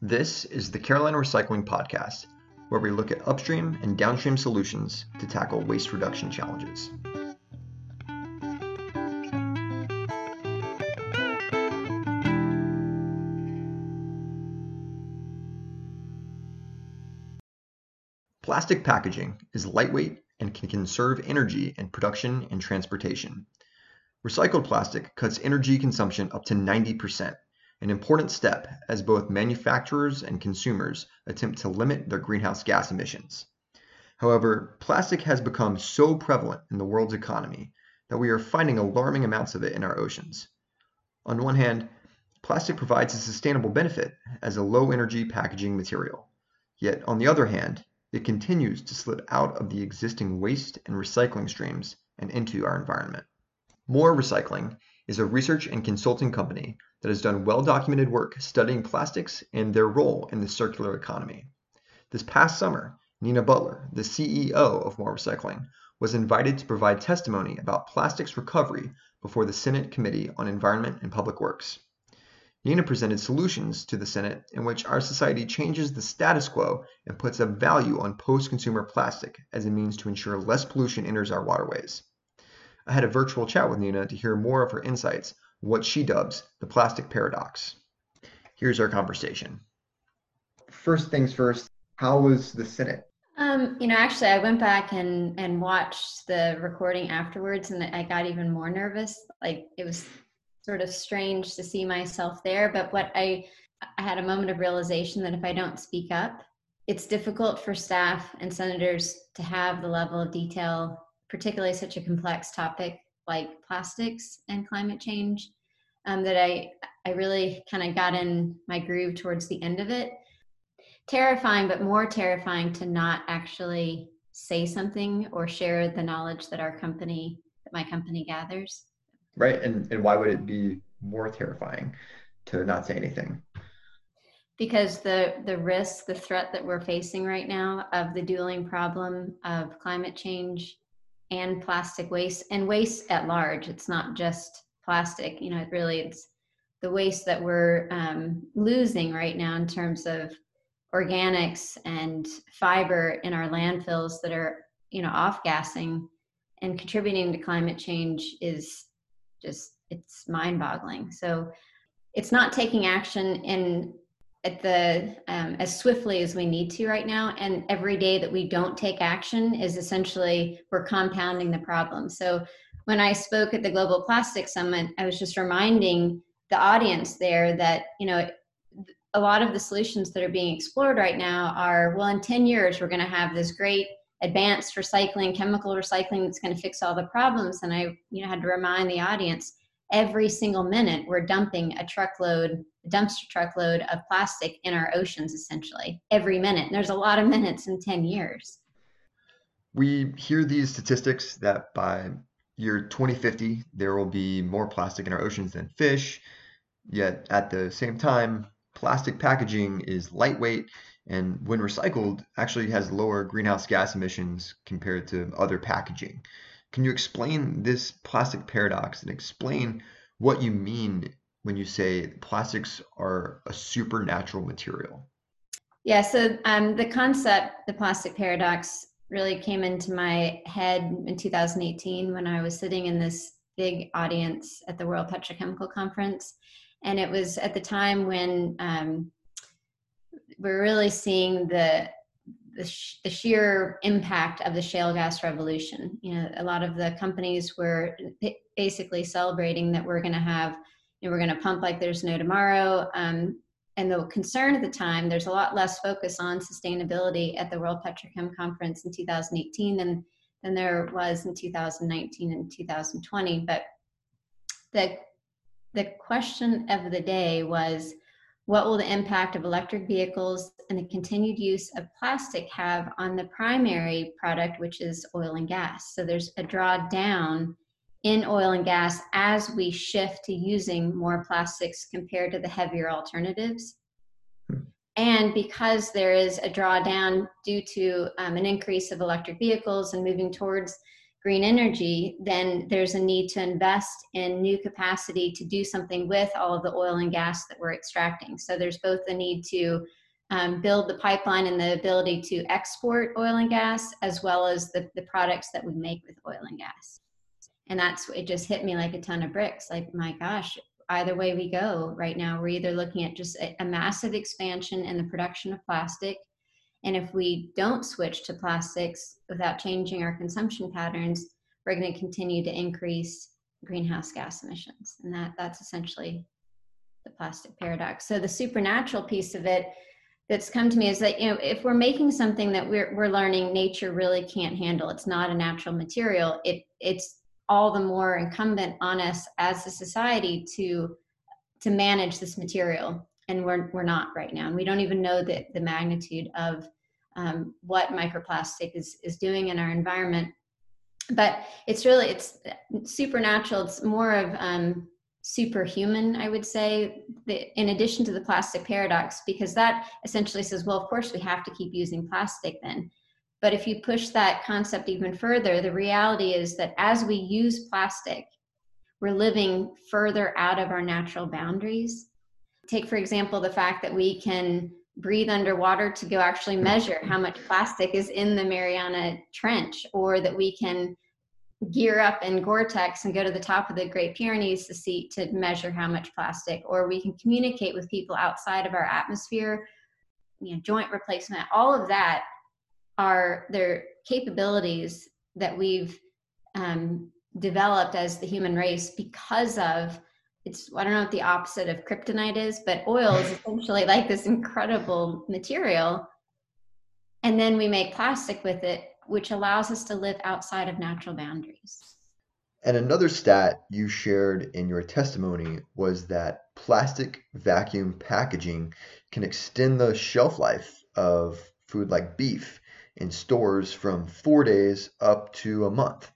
This is the Carolina Recycling Podcast, where we look at upstream and downstream solutions to tackle waste reduction challenges. Plastic packaging is lightweight and can conserve energy in production and transportation. Recycled plastic cuts energy consumption up to 90%, an important step as both manufacturers and consumers attempt to limit their greenhouse gas emissions. However, plastic has become so prevalent in the world's economy that we are finding alarming amounts of it in our oceans. On one hand, plastic provides a sustainable benefit as a low energy packaging material. Yet, on the other hand, it continues to slip out of the existing waste and recycling streams and into our environment. More Recycling is a research and consulting company that has done well documented work studying plastics and their role in the circular economy. This past summer, Nina Butler, the CEO of More Recycling, was invited to provide testimony about plastics recovery before the Senate Committee on Environment and Public Works. Nina presented solutions to the Senate in which our society changes the status quo and puts a value on post consumer plastic as a means to ensure less pollution enters our waterways. I had a virtual chat with Nina to hear more of her insights, what she dubs the plastic paradox. Here's our conversation. First things first, how was the Senate? Um, you know, actually, I went back and and watched the recording afterwards, and I got even more nervous. Like it was sort of strange to see myself there. But what I I had a moment of realization that if I don't speak up, it's difficult for staff and senators to have the level of detail particularly such a complex topic like plastics and climate change um, that I I really kind of got in my groove towards the end of it. Terrifying, but more terrifying to not actually say something or share the knowledge that our company that my company gathers. Right, and and why would it be more terrifying to not say anything? Because the the risk, the threat that we're facing right now of the dueling problem of climate change and plastic waste and waste at large. It's not just plastic, you know, it really it's the waste that we're um, losing right now in terms of organics and fiber in our landfills that are, you know, off gassing and contributing to climate change is just it's mind boggling. So it's not taking action in at the um, as swiftly as we need to right now and every day that we don't take action is essentially we're compounding the problem. So when i spoke at the global plastic summit i was just reminding the audience there that you know a lot of the solutions that are being explored right now are well in 10 years we're going to have this great advanced recycling chemical recycling that's going to fix all the problems. And i you know had to remind the audience every single minute we're dumping a truckload a dumpster truckload of plastic in our oceans essentially every minute. And there's a lot of minutes in 10 years. We hear these statistics that by year 2050 there will be more plastic in our oceans than fish. Yet at the same time plastic packaging is lightweight and when recycled actually has lower greenhouse gas emissions compared to other packaging can you explain this plastic paradox and explain what you mean when you say plastics are a supernatural material? Yeah, so um, the concept, the plastic paradox, really came into my head in 2018 when I was sitting in this big audience at the World Petrochemical Conference. And it was at the time when um, we're really seeing the the, sh- the sheer impact of the shale gas revolution. You know, a lot of the companies were basically celebrating that we're going to have, you know, we're going to pump like there's no tomorrow. Um, and the concern at the time, there's a lot less focus on sustainability at the World Petrochem Conference in 2018 than than there was in 2019 and 2020. But the the question of the day was what will the impact of electric vehicles and the continued use of plastic have on the primary product, which is oil and gas? So there's a drawdown in oil and gas as we shift to using more plastics compared to the heavier alternatives. And because there is a drawdown due to um, an increase of electric vehicles and moving towards green energy, then there's a need to invest in new capacity to do something with all of the oil and gas that we're extracting. So there's both the need to um, build the pipeline and the ability to export oil and gas, as well as the, the products that we make with oil and gas. And that's it just hit me like a ton of bricks. Like, my gosh, either way we go right now, we're either looking at just a, a massive expansion in the production of plastic and if we don't switch to plastics without changing our consumption patterns, we're going to continue to increase greenhouse gas emissions. And that, that's essentially the plastic paradox. So the supernatural piece of it that's come to me is that you know if we're making something that we're we're learning nature really can't handle, it's not a natural material. It it's all the more incumbent on us as a society to to manage this material and we're, we're not right now. And we don't even know the, the magnitude of um, what microplastic is, is doing in our environment. But it's really it's supernatural. It's more of um, superhuman i would say in addition to the plastic paradox because that essentially says well of course we have to keep using plastic then. But if you push that concept even further the reality is that as we use plastic we're living further out of our natural boundaries take for example the fact that we can breathe underwater to go actually hmm. measure how much plastic is in the mariana trench or that we can gear up in gore-tex and go to the top of the great pyrenees to see to measure how much plastic or we can communicate with people outside of our atmosphere you know joint replacement all of that are their capabilities that we've um, developed as the human race because of it's I don't know what the opposite of kryptonite is, but oil is essentially like this incredible material. And then we make plastic with it, which allows us to live outside of natural boundaries. And another stat you shared in your testimony was that plastic vacuum packaging can extend the shelf life of food like beef in stores from four days up to a month.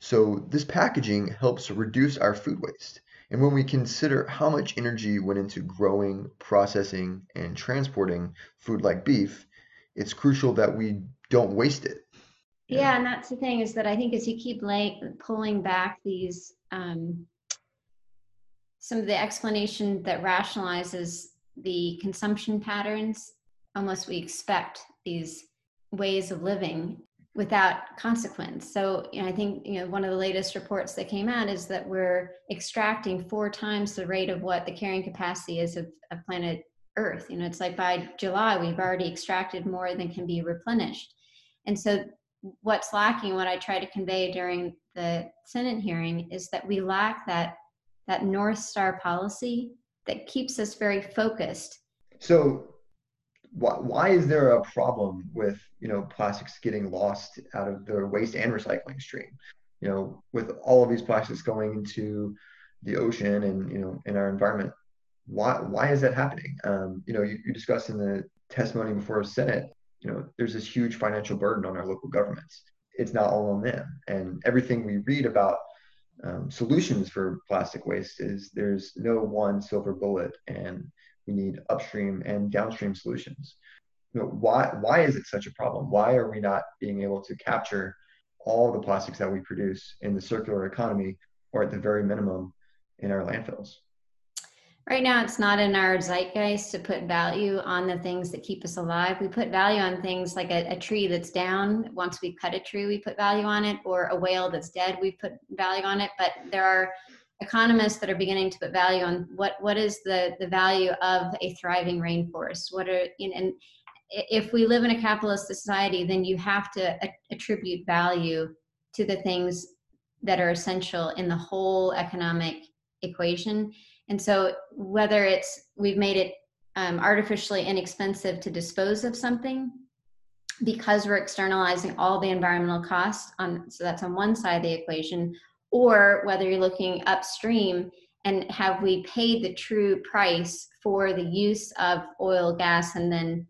So, this packaging helps reduce our food waste. And when we consider how much energy went into growing, processing, and transporting food like beef, it's crucial that we don't waste it. Yeah, and that's the thing is that I think as you keep like pulling back these um, some of the explanation that rationalizes the consumption patterns, almost we expect these ways of living without consequence. So you know, I think you know one of the latest reports that came out is that we're extracting four times the rate of what the carrying capacity is of, of planet Earth. You know, it's like by July we've already extracted more than can be replenished. And so what's lacking, what I try to convey during the Senate hearing is that we lack that that North Star policy that keeps us very focused. So why, why is there a problem with you know plastics getting lost out of the waste and recycling stream? You know with all of these plastics going into the ocean and you know in our environment why why is that happening? Um, you know you, you discussed in the testimony before senate you know there's this huge financial burden on our local governments. It's not all on them. And everything we read about um, solutions for plastic waste is there's no one silver bullet and we need upstream and downstream solutions. You know, why, why is it such a problem? Why are we not being able to capture all the plastics that we produce in the circular economy or at the very minimum in our landfills? Right now, it's not in our zeitgeist to put value on the things that keep us alive. We put value on things like a, a, tree that's down. Once we cut a tree, we put value on it, or a whale that's dead, we put value on it. But there are economists that are beginning to put value on what what is the the value of a thriving rainforest? What are and if we live in a capitalist society then you have to attribute value to the things that are essential in the whole economic equation. And so whether it's we've made it um, artificially inexpensive to dispose of something because we're externalizing all the environmental costs on so that's on one side of the equation or whether you're looking upstream and have we paid the true price for the use of oil, gas, and then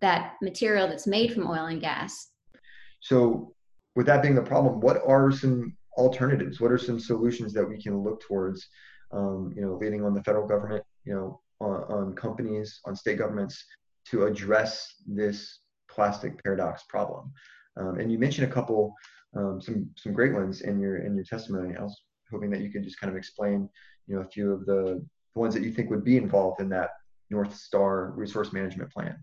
that material that's made from oil and gas. So, with that being the problem, what are some alternatives? What are some solutions that we can look towards? Um, you know, leading on the federal government, you know, on, on companies, on state governments to address this plastic paradox problem. Um, and you mentioned a couple um, some some great ones in your in your testimony. I was hoping that you could just kind of explain, you know, a few of the, ones that you think would be involved in that North Star resource management plan.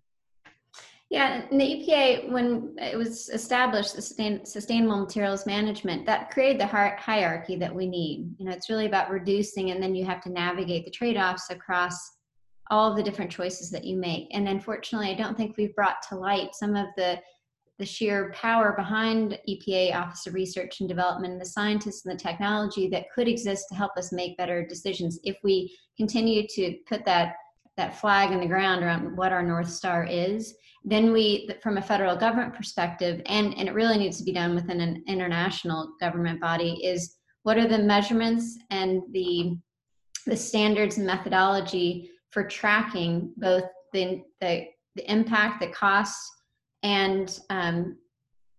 Yeah, and the EPA, when it was established, the sustain, sustainable materials management, that created the hierarchy that we need. You know, it's really about reducing, and then you have to navigate the trade-offs across all the different choices that you make. And unfortunately, I don't think we've brought to light some of the the sheer power behind EPA Office of Research and Development the scientists and the technology that could exist to help us make better decisions. If we continue to put that that flag in the ground around what our north star is then we from a federal government perspective and and it really needs to be done within an international government body is what are the measurements and the the standards and methodology for tracking both the the, the impact the costs and um,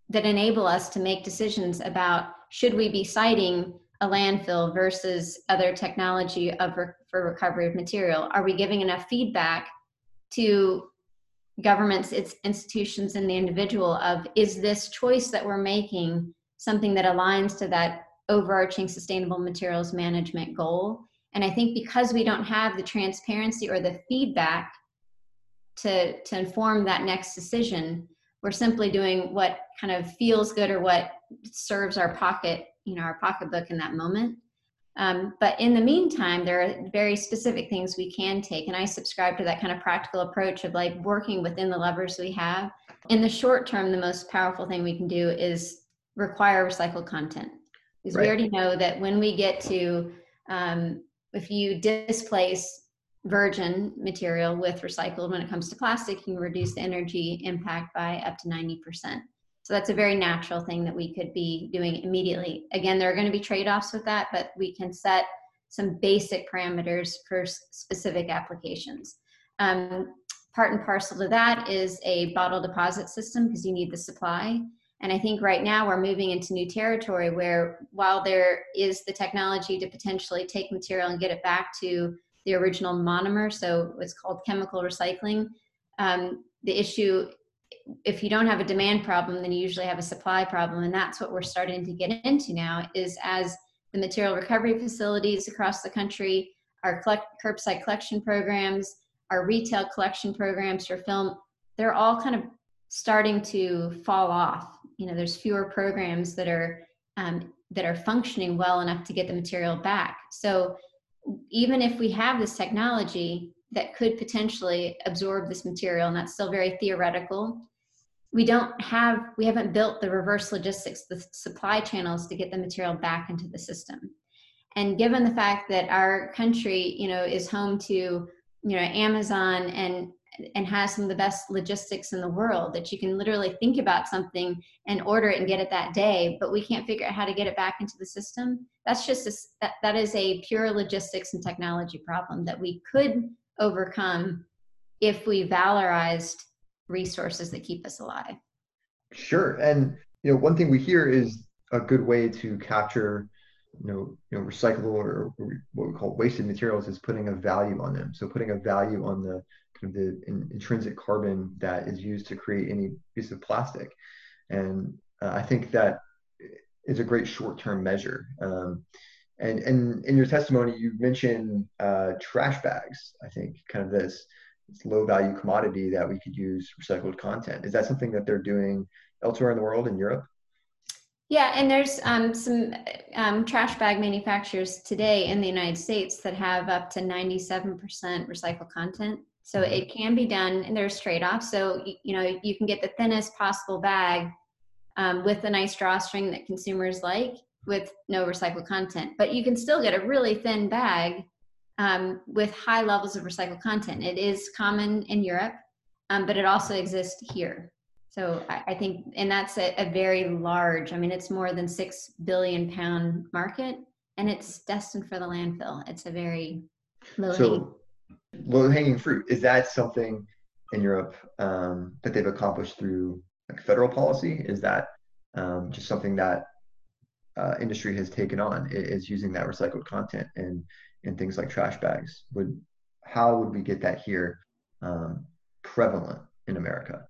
that enable us to make decisions about should we be siting a landfill versus other technology of re- for recovery of material? Are we giving enough feedback to governments its institutions and the individual of is this choice that we're making something that aligns to that overarching sustainable materials management goal? And i think because we don't have the transparency or the feedback to to inform that next decision we're simply doing what kind of feels good or what serves our pocket you know our pocketbook in that moment um, but in the meantime there are very specific things we can take and i subscribe to that kind of practical approach of like working within the levers we have in the short term the most powerful thing we can do is require recycled content because right. we already know that when we get to um, if you displace virgin material with recycled when it comes to plastic you can reduce the energy impact by up to 90% so that's a very natural thing that we could be doing immediately. Again there are going to be trade-offs with that but we can set some basic parameters for specific applications. Um, part and parcel to that is a bottle deposit system because you need the supply. And I think right now we're moving into new territory where while there is the technology to potentially take material and get it back to the original monomer, so it's called chemical recycling. Um, the issue, if you don't have a demand problem, then you usually have a supply problem, and that's what we're starting to get into now. Is as the material recovery facilities across the country, our collect, curbside collection programs, our retail collection programs for film, they're all kind of starting to fall off. You know, there's fewer programs that are um, that are functioning well enough to get the material back. So even if we have this technology that could potentially absorb this material, and that's still very theoretical, we don't have, we haven't built the reverse logistics, the supply channels to get the material back into the system. And given the fact that our country, you know, is home to, you know, Amazon and and has some of the best logistics in the world that you can literally think about something and order it and get it that day but we can't figure out how to get it back into the system that's just a, that, that is a pure logistics and technology problem that we could overcome if we valorized resources that keep us alive sure and you know one thing we hear is a good way to capture you know, you know, recyclable or, what we call wasted materials is putting a value on them. So putting a value on the the in, intrinsic carbon that is used to create any piece of plastic, and uh, I think that is a great short-term measure. Um, and and in your testimony, you mentioned uh, trash bags. I think kind of this, this low-value commodity that we could use recycled content. Is that something that they're doing elsewhere in the world in Europe? Yeah, and there's um, some um, trash bag manufacturers today in the United States that have up to 97% recycled content. So mm-hmm. it can be done, and there's trade-offs. So you know you can get the thinnest possible bag um, with a nice drawstring that consumers like, with no recycled content. But you can still get a really thin bag um, with high levels of recycled content. It is common in Europe, um, but it also exists here. So I, I think, and that's a, a, very large, I mean, it's more than six billion pound market and it's destined for the landfill. It's a very low so. Low hanging fruit. Is that something in Europe um, that they've accomplished through like federal policy? Is that um, just something that uh, industry has taken on is using that recycled content and in things like trash bags would how would we get that here um, prevalent in america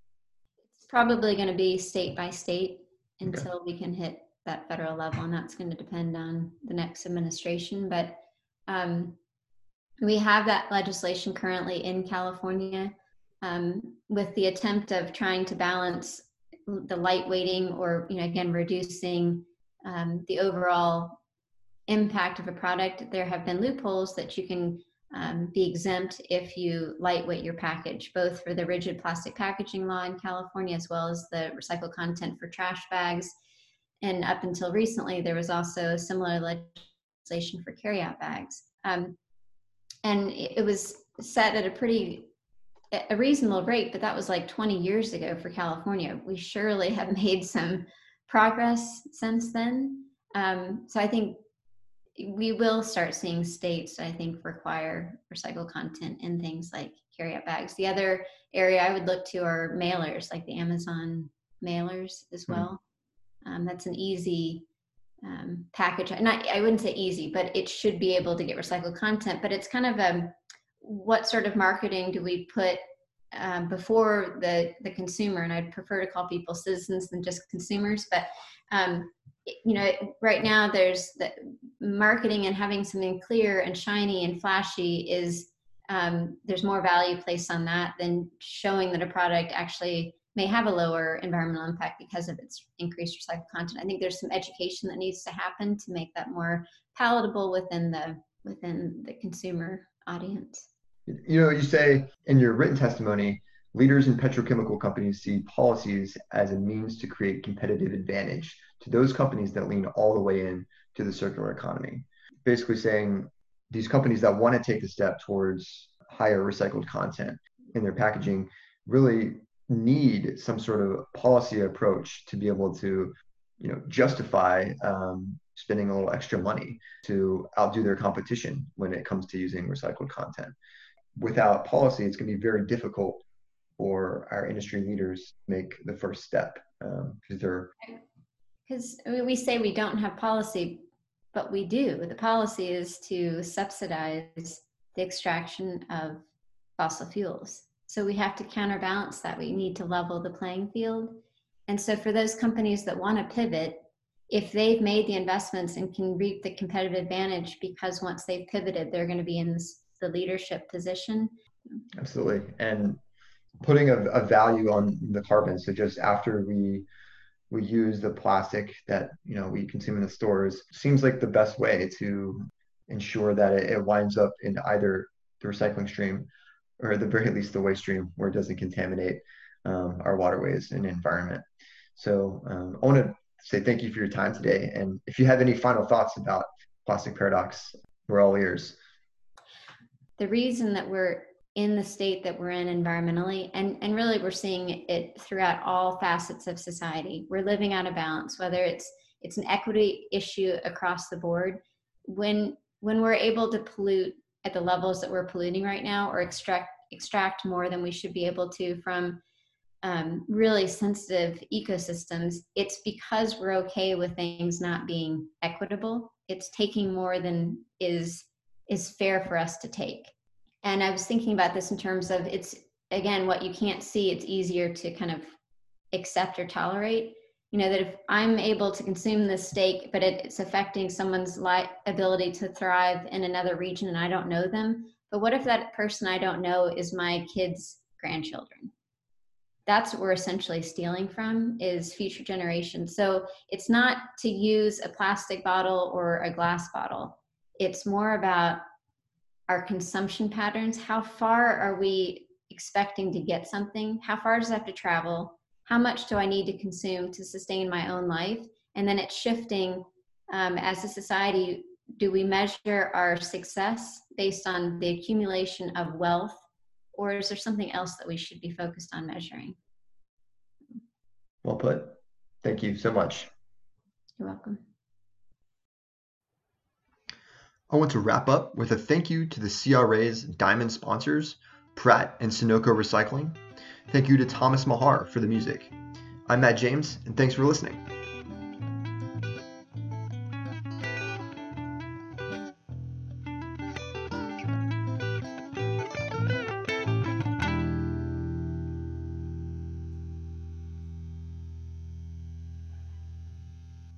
It's probably going to be state by state until okay. we can hit that federal level, and that's going to depend on the next administration. But um, we have that legislation currently in California um, with the attempt of trying to balance the lightweighting or, you know, again, reducing um, the overall impact of a product. There have been loopholes that you can um, be exempt if you lightweight your package, both for the rigid plastic packaging law in California as well as the recycled content for trash bags. And up until recently, there was also similar legislation for carryout bags. Um, and it was set at a pretty a reasonable rate, but that was like 20 years ago for California. We surely have made some progress since then. Um, so I think we will start seeing states, I think, require recycled content in things like carryout bags. The other area I would look to are mailers, like the Amazon mailers as mm-hmm. well. Um, that's an easy um, package. Not, I wouldn't say easy, but it should be able to get recycled content. But it's kind of a um, what sort of marketing do we put um, before the the consumer? And I'd prefer to call people citizens than just consumers. But um, you know, right now there's the marketing and having something clear and shiny and flashy is um, there's more value placed on that than showing that a product actually may have a lower environmental impact because of its increased recycled content. I think there's some education that needs to happen to make that more palatable within the within the consumer audience. You know, you say in your written testimony, leaders in petrochemical companies see policies as a means to create competitive advantage to those companies that lean all the way in to the circular economy. Basically saying these companies that want to take the step towards higher recycled content in their packaging really need some sort of policy approach to be able to you know justify um, spending a little extra money to outdo their competition when it comes to using recycled content. Without policy it's going to be very difficult for our industry leaders to make the first step because um, they're because we say we don't have policy but we do. The policy is to subsidize the extraction of fossil fuels so we have to counterbalance that. We need to level the playing field. And so for those companies that want to pivot, if they've made the investments and can reap the competitive advantage because once they've pivoted, they're going to be in the leadership position. Absolutely. And putting a, a value on the carbon. So just after we we use the plastic that you know we consume in the stores seems like the best way to ensure that it, it winds up in either the recycling stream or at the very least the waste stream where it doesn't contaminate um, our waterways and environment. So um, I want to say thank you for your time today. And if you have any final thoughts about plastic paradox, we're all ears. The reason that we're in the state that we're in environmentally, and, and really we're seeing it throughout all facets of society. We're living out of balance, whether it's it's an equity issue across the board. When when we're able to pollute at the levels that we're polluting right now or extract extract more than we should be able to from um, really sensitive ecosystems it's because we're okay with things not being equitable. It's taking more than is is fair for us to take. And i was thinking about this in terms of it's again what you can't see it's easier to kind of accept or tolerate you know that if i'm able to consume this steak but it, it's affecting someone's li- ability to thrive in another region and i don't know them but what if that person i don't know is my kids grandchildren? That's what we're essentially stealing from is future generations. So it's not to use a plastic bottle or a glass bottle. It's more about our consumption patterns. How far are we expecting to get something? How far does it have to travel how much do I need to consume to sustain my own life? And then it's shifting um, as a society. Do we measure our success based on the accumulation of wealth, or is there something else that we should be focused on measuring? Well put. Thank you so much. You're welcome. I want to wrap up with a thank you to the CRA's diamond sponsors, Pratt and Sonoco Recycling, Thank you to Thomas Mahar for the music. I'm Matt James, and thanks for listening.